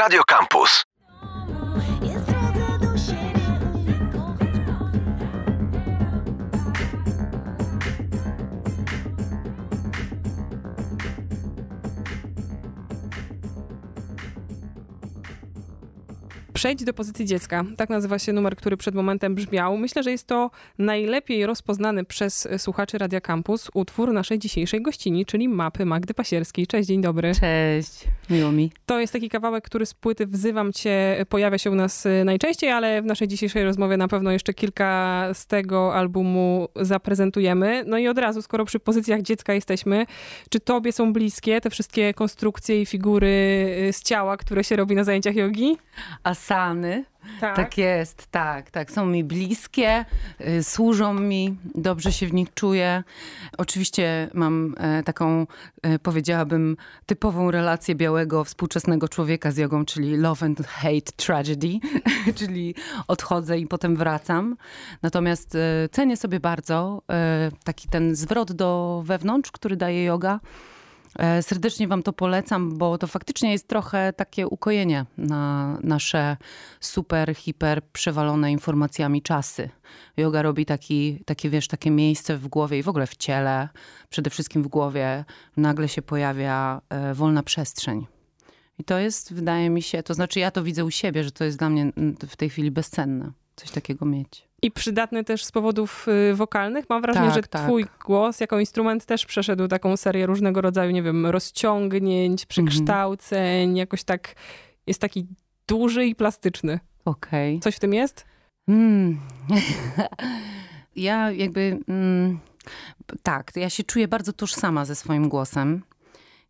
Radio Campus. Przejdź do pozycji dziecka. Tak nazywa się numer, który przed momentem brzmiał. Myślę, że jest to najlepiej rozpoznany przez słuchaczy Radia Campus utwór naszej dzisiejszej gościni, czyli mapy Magdy Pasierskiej. Cześć, dzień dobry. Cześć, miło mi. To jest taki kawałek, który z płyty Wzywam Cię pojawia się u nas y, najczęściej, ale w naszej dzisiejszej rozmowie na pewno jeszcze kilka z tego albumu zaprezentujemy. No i od razu, skoro przy pozycjach dziecka jesteśmy, czy tobie są bliskie te wszystkie konstrukcje i figury y, z ciała, które się robi na zajęciach jogi? Asany. Tak. jest, tak, tak. Są mi bliskie, y, służą mi, dobrze się w nich czuję. Oczywiście mam e, taką, e, powiedziałabym, typową relację białego, współczesnego człowieka z jogą, czyli love and hate tragedy, czyli odchodzę i potem wracam. Natomiast e, cenię sobie bardzo taki ten zwrot do wewnątrz, który daje yoga. E, Serdecznie Wam to polecam, bo to faktycznie jest trochę takie ukojenie na nasze super, hiper przewalone informacjami czasy. Yoga robi taki, takie, wiesz, takie miejsce w głowie i w ogóle w ciele, przede wszystkim w głowie, nagle się pojawia e, wolna przestrzeń. I to jest, wydaje mi się, to znaczy ja to widzę u siebie, że to jest dla mnie mm, w tej chwili bezcenne, coś takiego mieć. I przydatny też z powodów y, wokalnych. Mam wrażenie, Tak, że tak. twój głos jako instrument też przeszedł taką serię różnego rodzaju, nie wiem, rozciągnięć, przekształceń, jakoś tak jest taki duży i plastyczny. Okej. Coś w tym jest? Mm. ja jakby. Mm, tak, ja się czuję bardzo tożsama ze swoim głosem.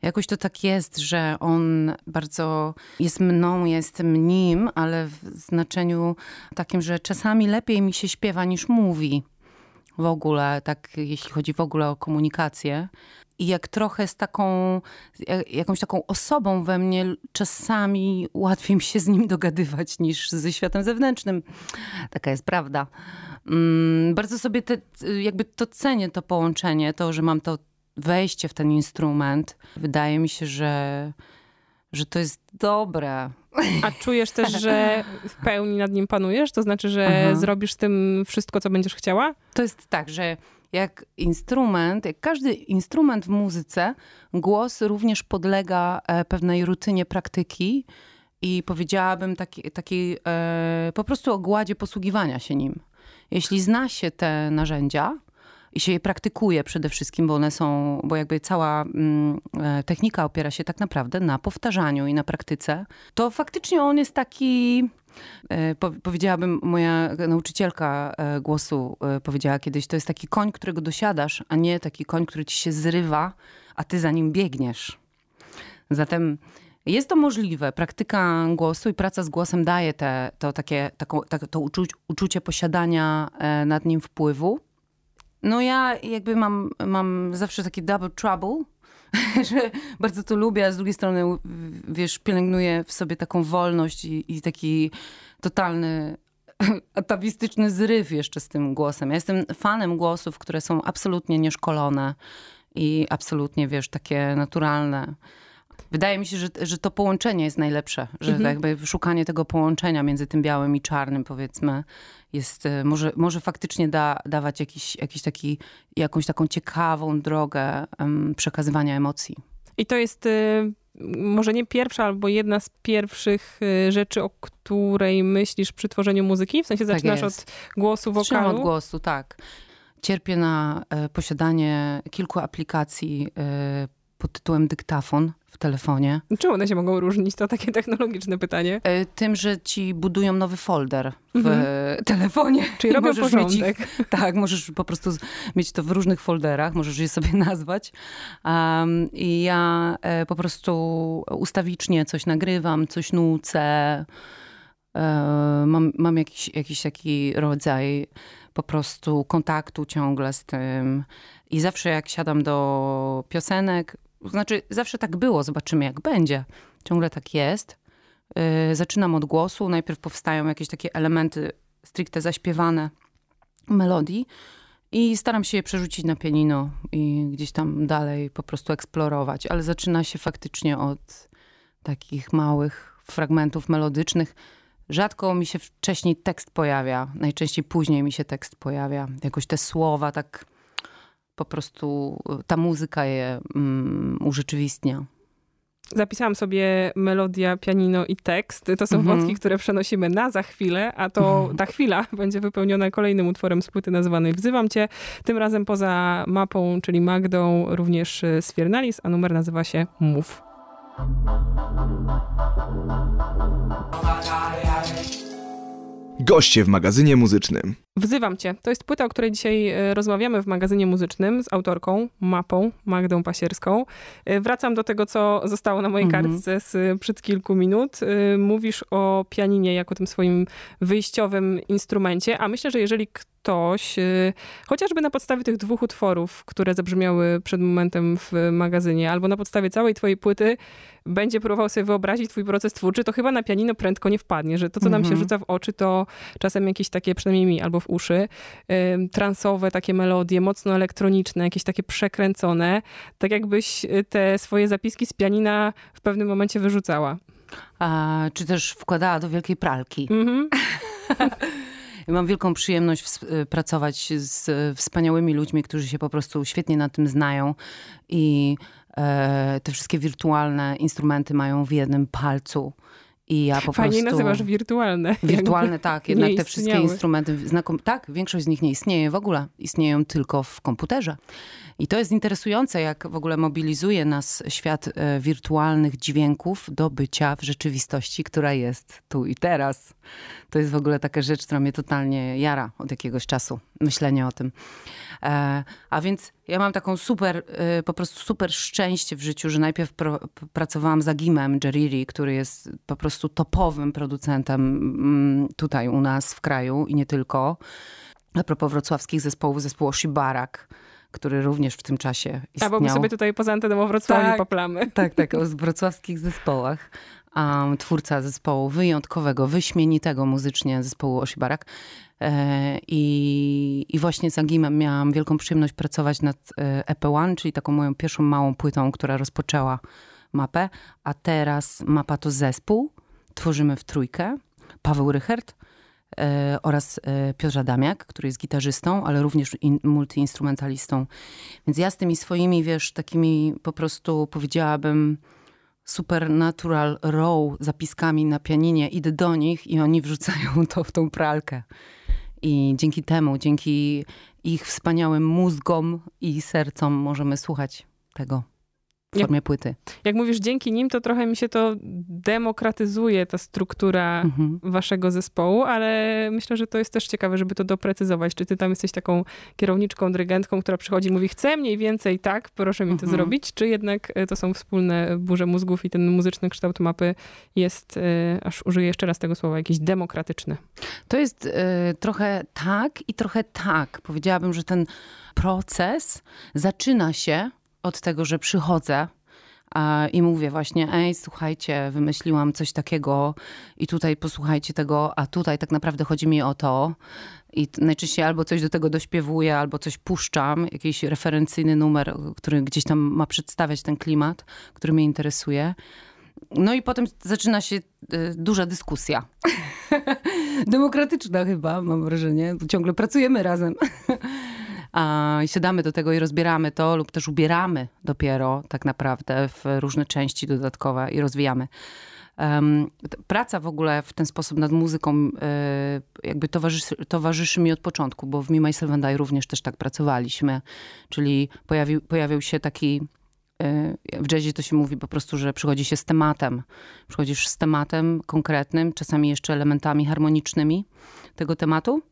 Jakoś to tak jest, że on bardzo jest mną, jestem nim, ale w znaczeniu takim, że czasami lepiej mi się śpiewa niż mówi. W ogóle, tak jeśli chodzi w ogóle o komunikację. I jak trochę z taką, ja- jakąś taką osobą we mnie, czasami łatwiej mi się z nim dogadywać niż ze światem zewnętrznym. Taka jest prawda. Mm, bardzo sobie te, jakby to cenię, to połączenie, to, że mam to wejście w ten instrument. Wydaje mi się, że, że to jest dobre. A czujesz też, że w pełni nad nim panujesz? To znaczy, że Aha. zrobisz z tym wszystko, co będziesz chciała? To jest tak, że jak instrument, jak każdy instrument w muzyce, głos również podlega e, pewnej rutynie praktyki i powiedziałabym takiej taki, e, po prostu ogładzie posługiwania się nim. Jeśli zna się te narzędzia i się je praktykuje przede wszystkim, bo one są, bo jakby cała mm, e, technika opiera się tak naprawdę na powtarzaniu i na praktyce, to faktycznie on jest taki, E, po- Powiedziałabym, moja nauczycielka e, głosu powiedziała kiedyś, to jest taki koń, którego dosiadasz, a nie taki koń, który ci się zrywa, a ty za nim biegniesz. Zatem jest to możliwe. Praktyka głosu i praca z głosem daje te, to, takie, taką, tak, to uczu, uczucie posiadania nad nim wpływu. No ja jakby mam, mam zawsze taki double trouble, że bardzo to lubię, a z drugiej strony, wiesz, pielęgnuję w sobie taką wolność i, i taki totalny atawistyczny zryw jeszcze z tym głosem. Ja jestem fanem głosów, które są absolutnie nieszkolone i absolutnie, wiesz, takie naturalne. Wydaje mi się, że, że to połączenie jest najlepsze, że jakby szukanie tego połączenia między tym białym i czarnym, powiedzmy, jest, e, może, może faktycznie da, dawać jakiś, jakiś taki, jakąś taką ciekawą drogę em, przekazywania emocji. I to jest y, może nie pierwsza, albo jedna z pierwszych y, rzeczy, o której myślisz przy tworzeniu muzyki? W sensie Tak zaczynasz jest. od głosu, Zaczynam wokalu? od głosu, tak. Cierpię na e, posiadanie kilku aplikacji e, pod tytułem dyktafon w telefonie. Czemu one się mogą różnić? To takie technologiczne pytanie. E, Tym, że ci budują nowy folder w Mhm. e, telefonie. Czyli robią możesz mieć ich- porządek. Tak, możesz po prostu mieć to w różnych folderach, możesz je sobie nazwać. Um, I ja e, po prostu ustawicznie coś nagrywam, coś nucę. Mam, mam jakiś, jakiś taki rodzaj po prostu kontaktu ciągle z tym. I zawsze jak siadam do piosenek, znaczy zawsze tak było, zobaczymy jak będzie. Ciągle tak jest. E, Zaczynam od głosu, najpierw powstają jakieś takie elementy stricte zaśpiewane melodii i staram się je przerzucić na pianino i gdzieś tam dalej po prostu eksplorować, ale zaczyna się faktycznie od takich małych fragmentów melodycznych. Rzadko mi się wcześniej tekst pojawia, najczęściej później mi się tekst pojawia. Jakoś te słowa tak po prostu, ta muzyka je um, urzeczywistnia. Zapisałam sobie melodia, pianino i tekst. To są Mhm. wątki, które przenosimy na za chwilę, a to ta chwila będzie wypełniona kolejnym utworem z płyty nazwanej Wzywam Cię. Tym razem poza mapą, czyli Magdą, również y, Sfiernalis, a numer nazywa się Mów. Goście w magazynie muzycznym. Wzywam Cię. To jest płyta, o której dzisiaj e, rozmawiamy w magazynie muzycznym z autorką, mapą, Magdą Pasierską. E, Wracam do tego, co zostało na mojej Mhm. kartce z e, przed kilku minut. Mówisz o pianinie jako tym swoim wyjściowym instrumencie, a myślę, że jeżeli ktoś, chociażby na podstawie tych dwóch utworów, które zabrzmiały przed momentem w magazynie, albo na podstawie całej twojej płyty, będzie próbował sobie wyobrazić twój proces twórczy, to chyba na pianino prędko nie wpadnie, że to, co nam się Mhm. rzuca w oczy, to czasem jakieś takie, przynajmniej mi, albo w uszy, transowe takie melodie, mocno elektroniczne, jakieś takie przekręcone, tak jakbyś y, te swoje zapiski z pianina w pewnym momencie wyrzucała. A, czy też wkładała do wielkiej pralki. Mhm. Mam wielką przyjemność y, pracować z wspaniałymi ludźmi, którzy się po prostu świetnie na tym znają i e, te wszystkie wirtualne instrumenty mają w jednym palcu. I ja po Fajnie prostu... nazywasz wirtualne. Wirtualne, tak. Jednak te wszystkie instrumenty, znakom... tak, większość z nich nie istnieje w ogóle. Istnieją tylko w komputerze. I to jest interesujące, jak w ogóle mobilizuje nas świat e, wirtualnych dźwięków do bycia w rzeczywistości, która jest tu i teraz. To jest w ogóle taka rzecz, która mnie totalnie jara od jakiegoś czasu, myślenie o tym. E, a więc ja mam taką super, e, po prostu super szczęście w życiu, że najpierw pro, pracowałam z Agimem Jeriri, który jest po prostu topowym producentem mm, tutaj u nas w kraju i nie tylko. A propos wrocławskich zespołów, zespół Oshibarak, który również w tym czasie A bo my istniał. sobie tutaj poza anteną o Wrocławiu Tak. poplamy. Tak, tak, o wrocławskich zespołach. Um, twórca zespołu wyjątkowego, wyśmienitego muzycznie zespołu Osibarak. E, i, I właśnie z Agimem miałam wielką przyjemność pracować nad e, EP1, czyli taką moją pierwszą małą płytą, która rozpoczęła mapę. A teraz mapa to zespół. Tworzymy w trójkę. Paweł Rychert e, oraz e, Piotr Adamiak, który jest gitarzystą, ale również in, multiinstrumentalistą. Więc ja z tymi swoimi, wiesz, takimi po prostu powiedziałabym supernatural raw zapiskami na pianinie, idę do nich i oni wrzucają to w tą pralkę. I dzięki temu, dzięki ich wspaniałym mózgom i sercom możemy słuchać tego w Jak- formie płyty. Jak mówisz dzięki nim, to trochę mi się to demokratyzuje, ta struktura Mhm. waszego zespołu, ale myślę, że to jest też ciekawe, żeby to doprecyzować. Czy ty tam jesteś taką kierowniczką, dyrygentką, która przychodzi i mówi, chcę mniej więcej tak, proszę mi to Mhm. zrobić, czy jednak e, to są wspólne burze mózgów i ten muzyczny kształt mapy jest, e, aż użyję jeszcze raz tego słowa, jakiś demokratyczny. To jest y, trochę tak i trochę tak. Powiedziałabym, że ten proces zaczyna się od tego, że przychodzę i mówię właśnie, ej, słuchajcie, wymyśliłam coś takiego i tutaj posłuchajcie tego, a tutaj tak naprawdę chodzi mi o to. I najczęściej albo coś do tego dośpiewuję, albo coś puszczam, jakiś referencyjny numer, który gdzieś tam ma przedstawiać ten klimat, który mnie interesuje. No i potem zaczyna się y, duża dyskusja. Demokratyczna chyba, mam wrażenie. bo Ciągle pracujemy razem. A siadamy do tego i rozbieramy to, lub też ubieramy dopiero tak naprawdę w różne części dodatkowe i rozwijamy. T- praca w ogóle w ten sposób nad muzyką y, jakby towarzyszy, towarzyszy mi od początku, bo w Me, Myself and I również też tak pracowaliśmy. Czyli pojawił, pojawił się taki y, w jazzie to się mówi po prostu, że przychodzi się z tematem. Przychodzisz z tematem konkretnym, czasami jeszcze elementami harmonicznymi tego tematu.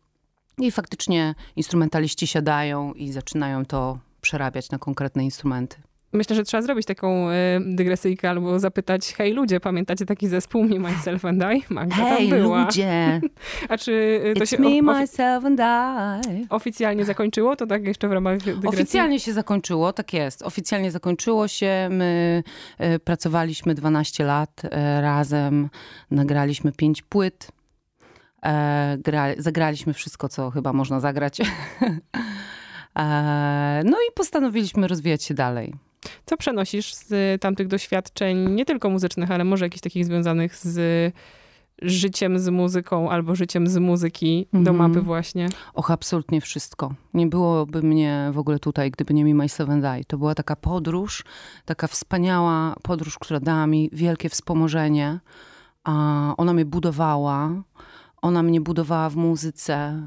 I faktycznie instrumentaliści siadają i zaczynają to przerabiać na konkretne instrumenty. Myślę, że trzeba zrobić taką e, dygresyjkę albo zapytać, hej ludzie, pamiętacie taki zespół Me, Myself and I? Magda Hej, tam była. ludzie! A czy e, to It's się me, myself and I. oficjalnie zakończyło? To tak jeszcze w ramach dygresji? Oficjalnie się zakończyło, tak jest. Oficjalnie zakończyło się. My e, pracowaliśmy 12 lat e, razem, nagraliśmy 5 płyt. E, gra, zagraliśmy wszystko, co chyba można zagrać. e, no i postanowiliśmy rozwijać się dalej. Co przenosisz z tamtych doświadczeń, nie tylko muzycznych, ale może jakichś takich związanych z życiem z muzyką albo życiem z muzyki do Mhm. mapy właśnie? Och, absolutnie wszystko. Nie byłoby mnie w ogóle tutaj, gdyby nie mi My Seven Die. To była taka podróż, taka wspaniała podróż, która dała mi wielkie wspomożenie. A ona mnie budowała, ona mnie budowała w muzyce.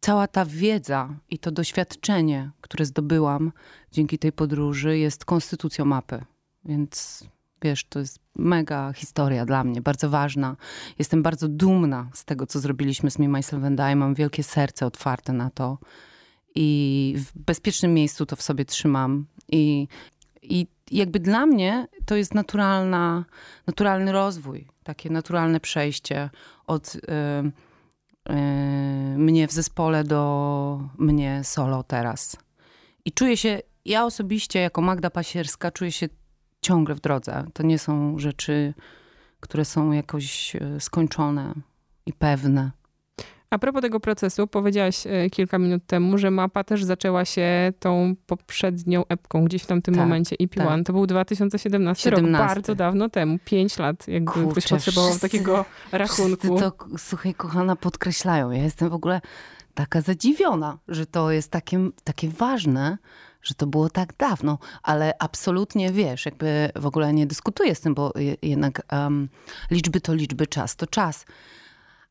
Cała ta wiedza i to doświadczenie, które zdobyłam dzięki tej podróży, jest konstytucją mapy. Więc wiesz, to jest mega historia dla mnie, bardzo ważna. Jestem bardzo dumna z tego, co zrobiliśmy z Me, Myself and I. Mam wielkie serce otwarte na to. I w bezpiecznym miejscu to w sobie trzymam. I, i jakby dla mnie to jest naturalna, naturalny rozwój, takie naturalne przejście od y, y, mnie w zespole do mnie solo teraz. I czuję się, ja osobiście jako Magda Pasierska czuję się ciągle w drodze. To nie są rzeczy, które są jakoś e, skończone i pewne. A propos tego procesu, powiedziałaś e, kilka minut temu, że mapa też zaczęła się tą poprzednią epką gdzieś w tamtym Tak, momencie EP1. tak. To był 2017 rok, 17. bardzo dawno temu, pięć lat, jakby ktoś Kurczę, potrzebował wszyscy- takiego rachunku. To, słuchaj, kochana, podkreślają. Ja jestem w ogóle taka zadziwiona, że to jest takie, takie ważne, że to było tak dawno, ale absolutnie wiesz, jakby w ogóle nie dyskutuję z tym, bo je- jednak em, liczby to liczby, czas to czas.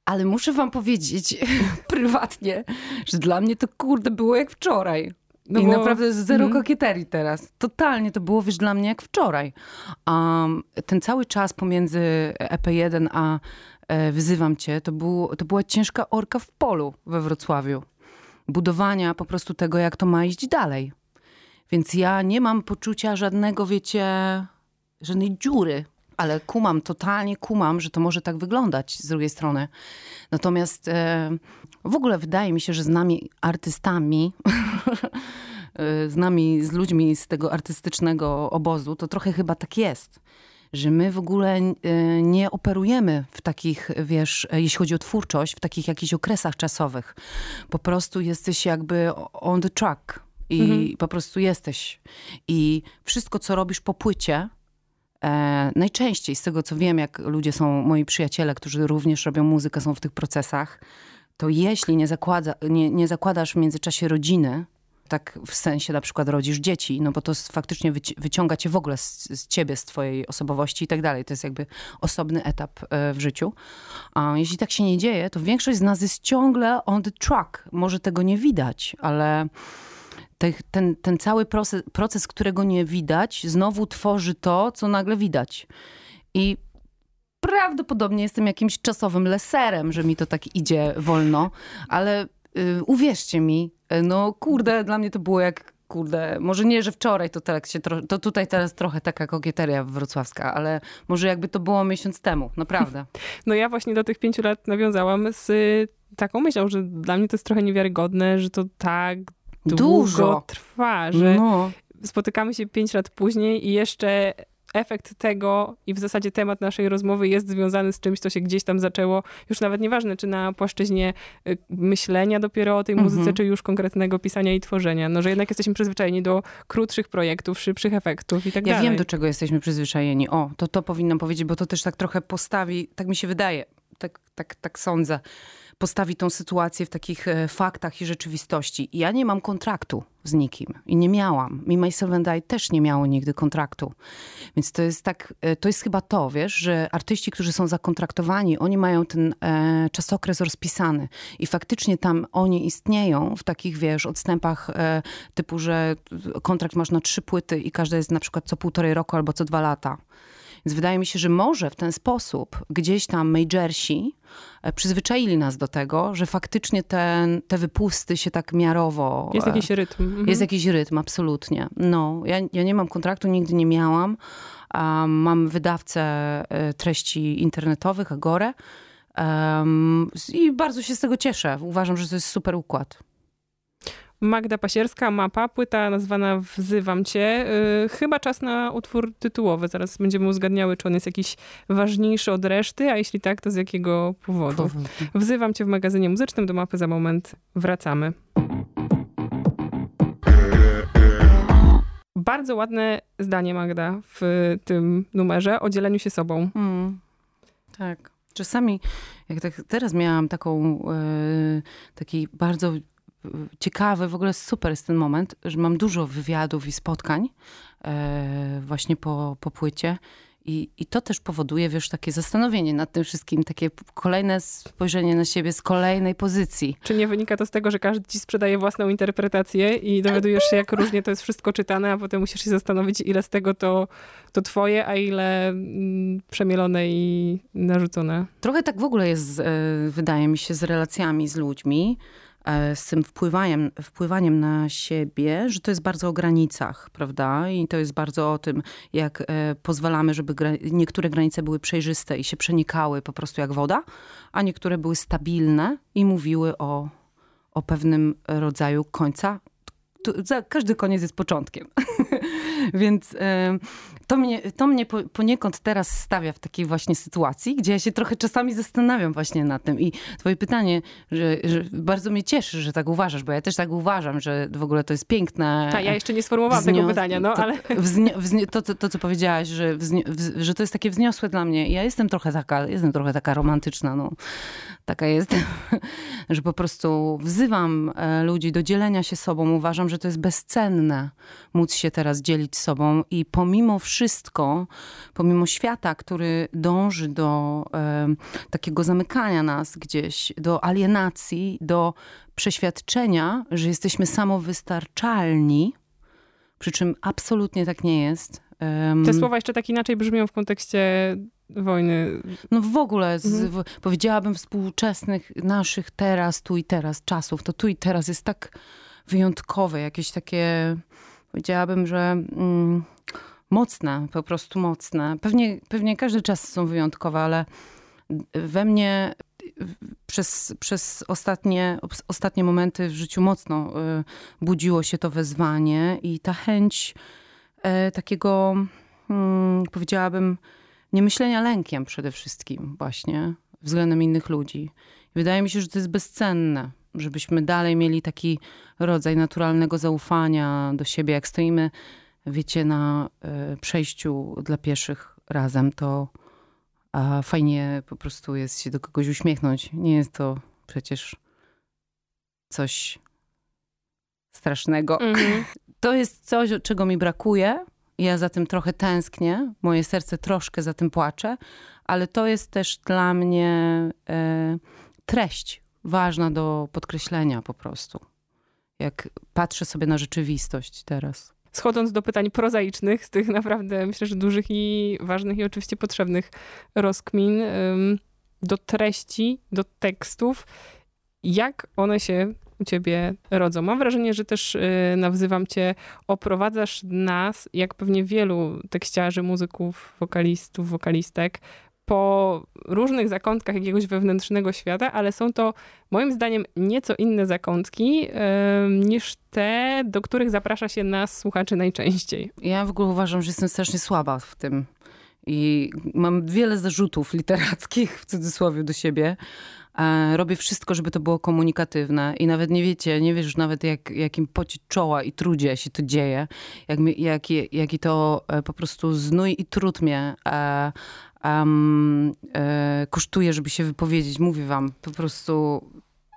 Ale muszę wam powiedzieć prywatnie, że dla mnie to kurde było jak wczoraj. No I bo- naprawdę zero Mhm. kokieterii teraz. Totalnie to było, wiesz, dla mnie jak wczoraj. Um, ten cały czas pomiędzy EP1 a e, Wyzywam Cię, to, był, to była ciężka orka w polu we Wrocławiu. Budowania po prostu tego, jak to ma iść dalej. Więc ja nie mam poczucia żadnego, wiecie, żadnej dziury. Ale kumam, totalnie kumam, że to może tak wyglądać z drugiej strony. Natomiast e, w ogóle wydaje mi się, że z nami artystami, e, z nami, z ludźmi z tego artystycznego obozu, to trochę chyba tak jest. Że my w ogóle e, nie operujemy w takich, wiesz, jeśli chodzi o twórczość, w takich jakichś okresach czasowych. Po prostu jesteś jakby on the track i Mhm. po prostu jesteś. I wszystko, co robisz po płycie, E, najczęściej, z tego co wiem, jak ludzie są, moi przyjaciele, którzy również robią muzykę, są w tych procesach, to jeśli nie, zakłada, nie, nie zakładasz w międzyczasie rodziny, tak w sensie na przykład rodzisz dzieci, no bo to faktycznie wyci- wyciąga cię w ogóle z, z ciebie, z twojej osobowości i tak dalej. To jest jakby osobny etap e, w życiu. A jeśli tak się nie dzieje, to większość z nas jest ciągle on the track. Może tego nie widać, ale te, ten, ten cały proces, proces, którego nie widać, znowu tworzy to, co nagle widać. I prawdopodobnie jestem jakimś czasowym leserem, że mi to tak idzie wolno, ale y, uwierzcie mi, y, no kurde, dla mnie to było jak kurde, może nie, że wczoraj to, tak się tro, to tutaj teraz trochę taka kokieteria wrocławska, ale może jakby to było miesiąc temu, naprawdę. No ja właśnie do tych pięciu lat nawiązałam z y, taką myślą, że dla mnie to jest trochę niewiarygodne, że to tak Dużo. trwa, że No. spotykamy się pięć lat później i jeszcze efekt tego i w zasadzie temat naszej rozmowy jest związany z czymś, co się gdzieś tam zaczęło, już nawet nieważne, czy na płaszczyźnie y, myślenia dopiero o tej Mhm. muzyce, czy już konkretnego pisania i tworzenia. No, że jednak jesteśmy przyzwyczajeni do krótszych projektów, szybszych efektów i tak Ja dalej. wiem, do czego jesteśmy przyzwyczajeni. O, to to powinnam powiedzieć, bo to też tak trochę postawi, tak mi się wydaje, tak, tak, tak sądzę, postawi tą sytuację w takich e, faktach i rzeczywistości. Ja nie mam kontraktu z nikim i nie miałam. Mi Myself and I też nie miało nigdy kontraktu. Więc to jest tak, e, to jest chyba to, wiesz, że artyści, którzy są zakontraktowani, oni mają ten e, czasokres rozpisany i faktycznie tam oni istnieją w takich, wiesz, odstępach e, typu, że kontrakt masz na trzy płyty i każda jest na przykład co półtorej roku albo co dwa lata. Więc wydaje mi się, że może w ten sposób gdzieś tam majorsi e, przyzwyczaili nas do tego, że faktycznie ten, te wypusty się tak miarowo... Jest e, jakiś rytm. Mhm. jest jakiś rytm, absolutnie. No, ja, ja nie mam kontraktu, nigdy nie miałam. A mam wydawcę e, treści internetowych, Agorę. Em, I bardzo się z tego cieszę. Uważam, że to jest super układ. Magda Pasierska, mapa, płyta nazwana Wzywam Cię. Yy, chyba czas na utwór tytułowy. Zaraz będziemy uzgadniały, czy on jest jakiś ważniejszy od reszty, a jeśli tak, to z jakiego powodu. Wzywam Cię w magazynie muzycznym, do mapy za moment wracamy. bardzo ładne zdanie, Magda, w tym numerze o dzieleniu się sobą. Mm, tak. Czasami, jak tak teraz miałam taką, e, taki bardzo ciekawy, w ogóle super jest ten moment, że mam dużo wywiadów i spotkań e, właśnie po, po płycie. I, I to też powoduje, wiesz, takie zastanowienie nad tym wszystkim, takie kolejne spojrzenie na siebie z kolejnej pozycji. Czy nie wynika to z tego, że każdy ci sprzedaje własną interpretację i dowiadujesz się, jak różnie to jest wszystko czytane, a potem musisz się zastanowić, ile z tego to, to twoje, a ile mm, przemielone i narzucone. Trochę tak w ogóle jest, e, wydaje mi się, z relacjami z ludźmi, z tym wpływaniem, wpływaniem na siebie, że to jest bardzo o granicach, prawda? I to jest bardzo o tym, jak e, pozwalamy, żeby niektóre granice były przejrzyste i się przenikały po prostu jak woda, a niektóre były stabilne i mówiły o, o pewnym rodzaju końca. Każdy koniec jest początkiem. Więc e, to mnie, to mnie po, poniekąd teraz stawia w takiej właśnie sytuacji, gdzie ja się trochę czasami zastanawiam właśnie nad tym. I twoje pytanie, że, że bardzo mnie cieszy, że tak uważasz, bo ja też tak uważam, że w ogóle to jest piękne. Tak, ja jeszcze nie sformułowałam tego pytania, no to, ale... To, to, to, co powiedziałaś, że, że to jest takie wzniosłe dla mnie. Ja jestem trochę taka, jestem trochę taka romantyczna, no. Taka jestem, że po prostu wzywam e, ludzi do dzielenia się sobą. Uważam, że to jest bezcenne móc się teraz dzielić sobą i pomimo wszystko, pomimo świata, który dąży do e, takiego zamykania nas gdzieś, do alienacji, do przeświadczenia, że jesteśmy samowystarczalni, przy czym absolutnie tak nie jest. Em, Te słowa jeszcze tak inaczej brzmią w kontekście wojny. No w ogóle, z, Mhm. w, powiedziałabym współczesnych, naszych teraz, tu i teraz czasów, to tu i teraz jest tak wyjątkowe, jakieś takie, powiedziałabym, że mm, mocne, po prostu mocne. Pewnie, pewnie każdy czas są wyjątkowe, ale we mnie przez, przez ostatnie, ostatnie momenty w życiu mocno y, budziło się to wezwanie i ta chęć e, takiego, mm, powiedziałabym, nie myślenia lękiem przede wszystkim właśnie względem innych ludzi. Wydaje mi się, że to jest bezcenne, żebyśmy dalej mieli taki rodzaj naturalnego zaufania do siebie. Jak stoimy, wiecie, na e, przejściu dla pieszych razem, to fajnie po prostu jest się do kogoś uśmiechnąć. Nie jest to przecież coś strasznego. Mhm. To jest coś, czego mi brakuje. Ja za tym trochę tęsknię. Moje serce troszkę za tym płacze, ale to jest też dla mnie e, treść ważna do podkreślenia po prostu. Jak patrzę sobie na rzeczywistość teraz. Schodząc do pytań prozaicznych, z tych naprawdę, myślę, że dużych i ważnych i oczywiście potrzebnych rozkmin, do treści, do tekstów, jak one się u ciebie rodzą? Mam wrażenie, że też y, nawzywam cię, oprowadzasz nas, jak pewnie wielu tekściarzy, muzyków, wokalistów, wokalistek, po różnych zakątkach jakiegoś wewnętrznego świata, ale są to moim zdaniem nieco inne zakątki ym, niż te, do których zaprasza się nas, słuchaczy, najczęściej. Ja w ogóle uważam, że jestem strasznie słaba w tym. I mam wiele zarzutów literackich, w cudzysłowie, do siebie. E, Robię wszystko, żeby to było komunikatywne i nawet nie wiecie, nie wiesz nawet jak, jakim pocie czoła i trudzie się to dzieje, jak, jaki, to e, po prostu znój i trud mnie em, e, kosztuje, żeby się wypowiedzieć. Mówię wam, po prostu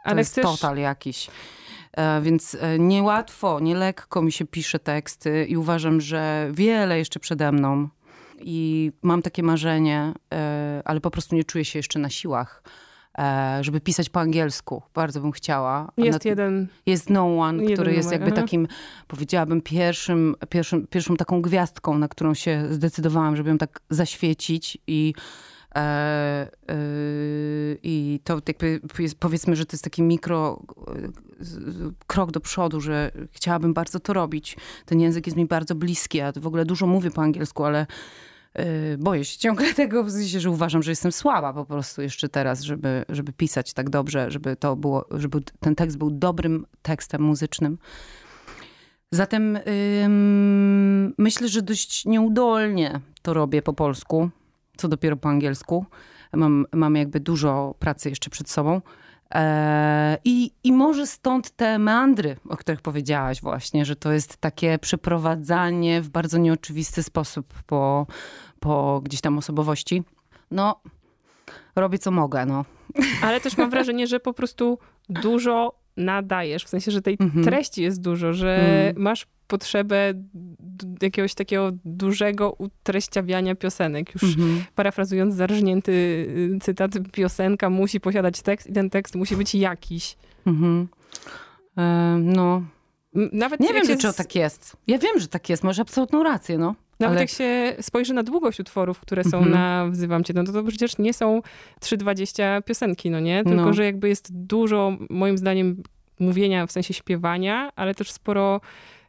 to Ale jest chcesz, total jakiś. E, Więc e, niełatwo, nie lekko mi się pisze teksty i uważam, że wiele jeszcze przede mną. I mam takie marzenie, e, ale po prostu nie czuję się jeszcze na siłach, żeby pisać po angielsku. Bardzo bym chciała. jest jeden, jest No One, jeden który jest numer, jakby aha. takim, powiedziałabym, pierwszym, pierwszym, pierwszą taką gwiazdką, na którą się zdecydowałam, żeby ją tak zaświecić i e, e, i to jakby jest, powiedzmy, że to jest taki mikro e, krok do przodu, że chciałabym bardzo to robić. Ten język jest mi bardzo bliski, ja w ogóle dużo mówię po angielsku, ale e, boję się ciągle tego, w sensie, że uważam, że jestem słaba po prostu jeszcze teraz, żeby, żeby pisać tak dobrze, żeby to było, żeby ten tekst był dobrym tekstem muzycznym. Zatem ym, myślę, że dość nieudolnie to robię po polsku, co dopiero po angielsku. Mam, mam jakby dużo pracy jeszcze przed sobą. E, I, I może stąd te meandry, o których powiedziałaś właśnie, że to jest takie przeprowadzanie w bardzo nieoczywisty sposób po, po gdzieś tam osobowości. No, robię co mogę, no. Ale też mam wrażenie, że po prostu dużo nadajesz, w sensie, że tej Mhm. treści jest dużo, że Mhm. masz potrzebę jakiegoś takiego dużego utreściawiania piosenek. Już Mhm. parafrazując zarżnięty y, cytat, piosenka musi posiadać tekst i ten tekst musi być jakiś. Mhm. E, no, Nawet nie wiem, dlaczego z- tak jest. Ja wiem, że tak jest, masz absolutną rację, no. Nawet ale- jak się spojrzy na długość utworów, które są Mhm. na Wzywam Cię, no to to przecież nie są 3,20 piosenki, no nie? Tylko, No. że jakby jest dużo, moim zdaniem, mówienia w sensie śpiewania, ale też sporo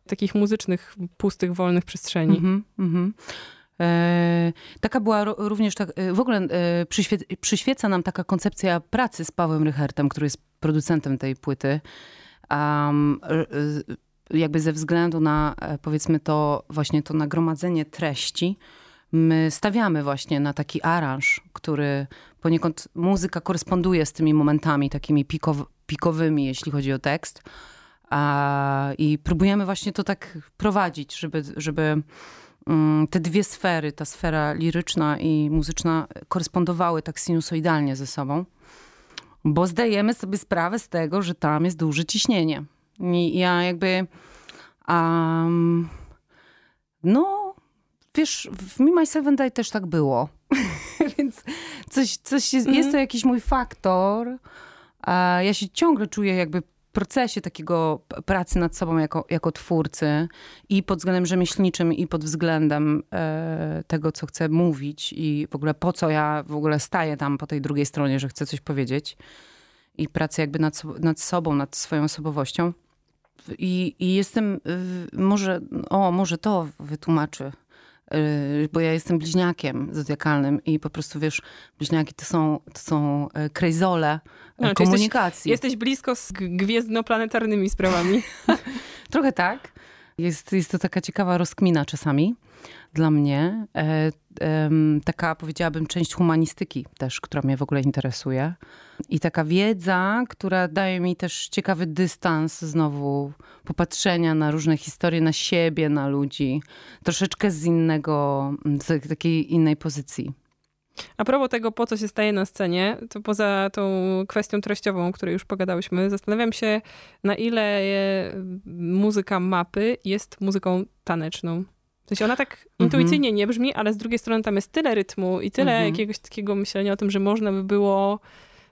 takich muzycznych, pustych, wolnych przestrzeni. Mhm, mhm. E, taka była również, tak, e, w ogóle e, przyświe- przyświeca nam taka koncepcja pracy z Pawłem Rychertem, który jest producentem tej płyty. Um, jakby ze względu na, e, powiedzmy to, właśnie to nagromadzenie treści, my stawiamy właśnie na taki aranż, który poniekąd muzyka koresponduje z tymi momentami takimi pikow- pikowymi, jeśli chodzi o tekst. A, I próbujemy właśnie to tak prowadzić, żeby, żeby mm, te dwie sfery, ta sfera liryczna i muzyczna, korespondowały tak sinusoidalnie ze sobą, bo zdajemy sobie sprawę z tego, że tam jest duże ciśnienie. I ja jakby. Um, no, wiesz, w Me, Myself and I też tak było. Więc coś, coś jest, jest to jakiś mój faktor. Ja się ciągle czuję jakby procesie takiego pracy nad sobą jako, jako twórcy i pod względem rzemieślniczym i pod względem e, tego, co chcę mówić i w ogóle po co ja w ogóle staję tam po tej drugiej stronie, że chcę coś powiedzieć i pracy jakby nad, nad sobą, nad swoją osobowością. I, I jestem, może, o, może to wytłumaczy, bo ja jestem bliźniakiem zodiakalnym i po prostu, wiesz, bliźniaki to są, to są e, krejzole No, e, jesteś- komunikacji. Jesteś blisko z gwiezdnoplanetarnymi sprawami. Trochę tak. Jest, jest to taka ciekawa rozkmina czasami dla mnie. E, taka, powiedziałabym, część humanistyki też, która mnie w ogóle interesuje. I taka wiedza, która daje mi też ciekawy dystans znowu popatrzenia na różne historie, na siebie, na ludzi. Troszeczkę z innego, z takiej innej pozycji. A propos tego, po co się staje na scenie, to poza tą kwestią treściową, o której już pogadałyśmy, zastanawiam się, na ile e, muzyka mapy jest muzyką taneczną. W sensie ona tak intuicyjnie nie brzmi, ale z drugiej strony tam jest tyle rytmu i tyle Mhm. jakiegoś takiego myślenia o tym, że można by było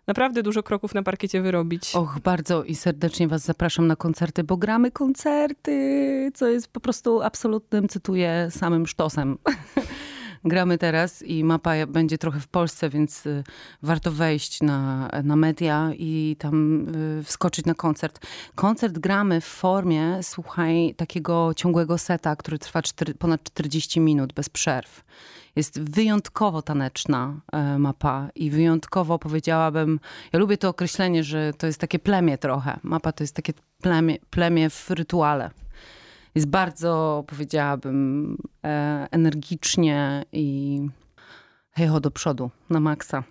naprawdę dużo kroków na parkiecie wyrobić. Och, bardzo i serdecznie was zapraszam na koncerty, bo gramy koncerty, co jest po prostu absolutnym, cytuję, samym sztosem. gramy teraz i mapa będzie trochę w Polsce, więc y, warto wejść na, na media i tam y, wskoczyć na koncert. Koncert gramy w formie, słuchaj, takiego ciągłego seta, który trwa ponad 40 minut bez przerw. Jest wyjątkowo taneczna e, mapa i wyjątkowo powiedziałabym, ja lubię to określenie, że to jest takie plemię trochę. Mapa to jest takie plemię, plemię w rytuale. Jest bardzo, powiedziałabym, e, energicznie i hej ho do przodu, na maksa.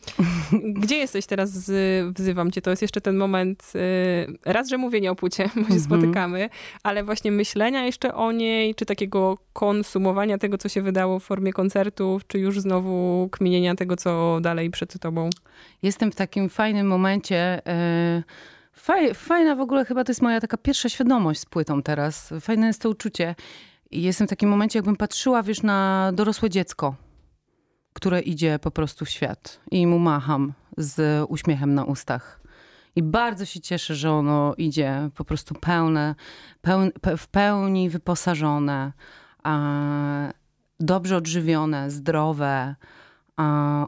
Gdzie jesteś teraz? Z, wzywam cię. To jest jeszcze ten moment, y, raz, że mówienie o płcie, bo się Mhm. spotykamy, ale właśnie myślenia jeszcze o niej, czy takiego konsumowania tego, co się wydało w formie koncertów, czy już znowu kminienia tego, co dalej przed tobą. Jestem w takim fajnym momencie. e, Faj, fajna w ogóle chyba to jest moja taka pierwsza świadomość z płytą teraz. Fajne jest to uczucie. Jestem w takim momencie, jakbym patrzyła, wiesz, na dorosłe dziecko, które idzie po prostu w świat. I mu macham z uśmiechem na ustach. I bardzo się cieszę, że ono idzie po prostu pełne, pełn, pe, w pełni wyposażone, dobrze odżywione, zdrowe,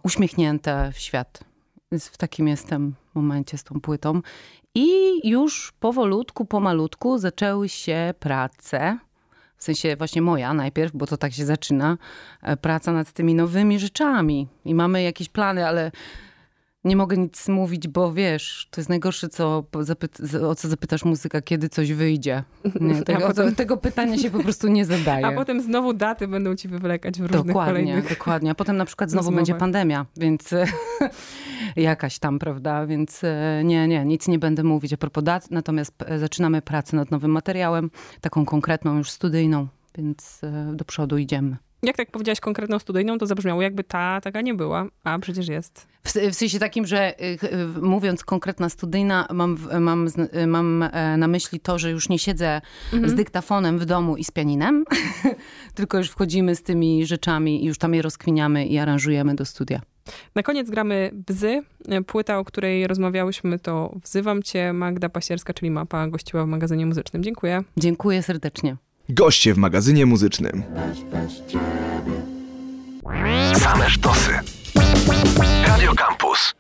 uśmiechnięte w świat. Więc w takim jestem momencie z tą płytą. I już powolutku, pomalutku zaczęły się prace. W sensie właśnie moja najpierw, bo to tak się zaczyna. e, Praca nad tymi nowymi rzeczami. I mamy jakieś plany, ale nie mogę nic mówić, bo wiesz, to jest najgorsze, co o co zapytasz muzyka, kiedy coś wyjdzie. Nie, tego, potem- tego pytania się po prostu nie zadaje. A potem znowu daty będą ci wywlekać w różnych Dokładnie, kolejnych... dokładnie. A potem na przykład znowu rozmowach. będzie pandemia, więc e, jakaś tam, prawda? Więc e, nie, nie, nic nie będę mówić a propos dat. Natomiast e, zaczynamy pracę nad nowym materiałem, taką konkretną, już studyjną, więc e, do przodu idziemy. Jak tak powiedziałaś konkretną studyjną, to zabrzmiało jakby ta taka nie była, a przecież jest. W, w sensie takim, że mówiąc konkretna studyjna, mam, mam, mam na myśli to, że już nie siedzę z dyktafonem w domu i z pianinem, tylko już wchodzimy z tymi rzeczami i już tam je rozkwiniamy i aranżujemy do studia. Na koniec gramy Bzy. Płyta, o której rozmawiałyśmy, to Wzywam Cię, Magda Pasierska, czyli Mapa, gościła w magazynie muzycznym. Dziękuję. Dziękuję serdecznie. Goście w magazynie muzycznym. Same sztosy. Radio Campus.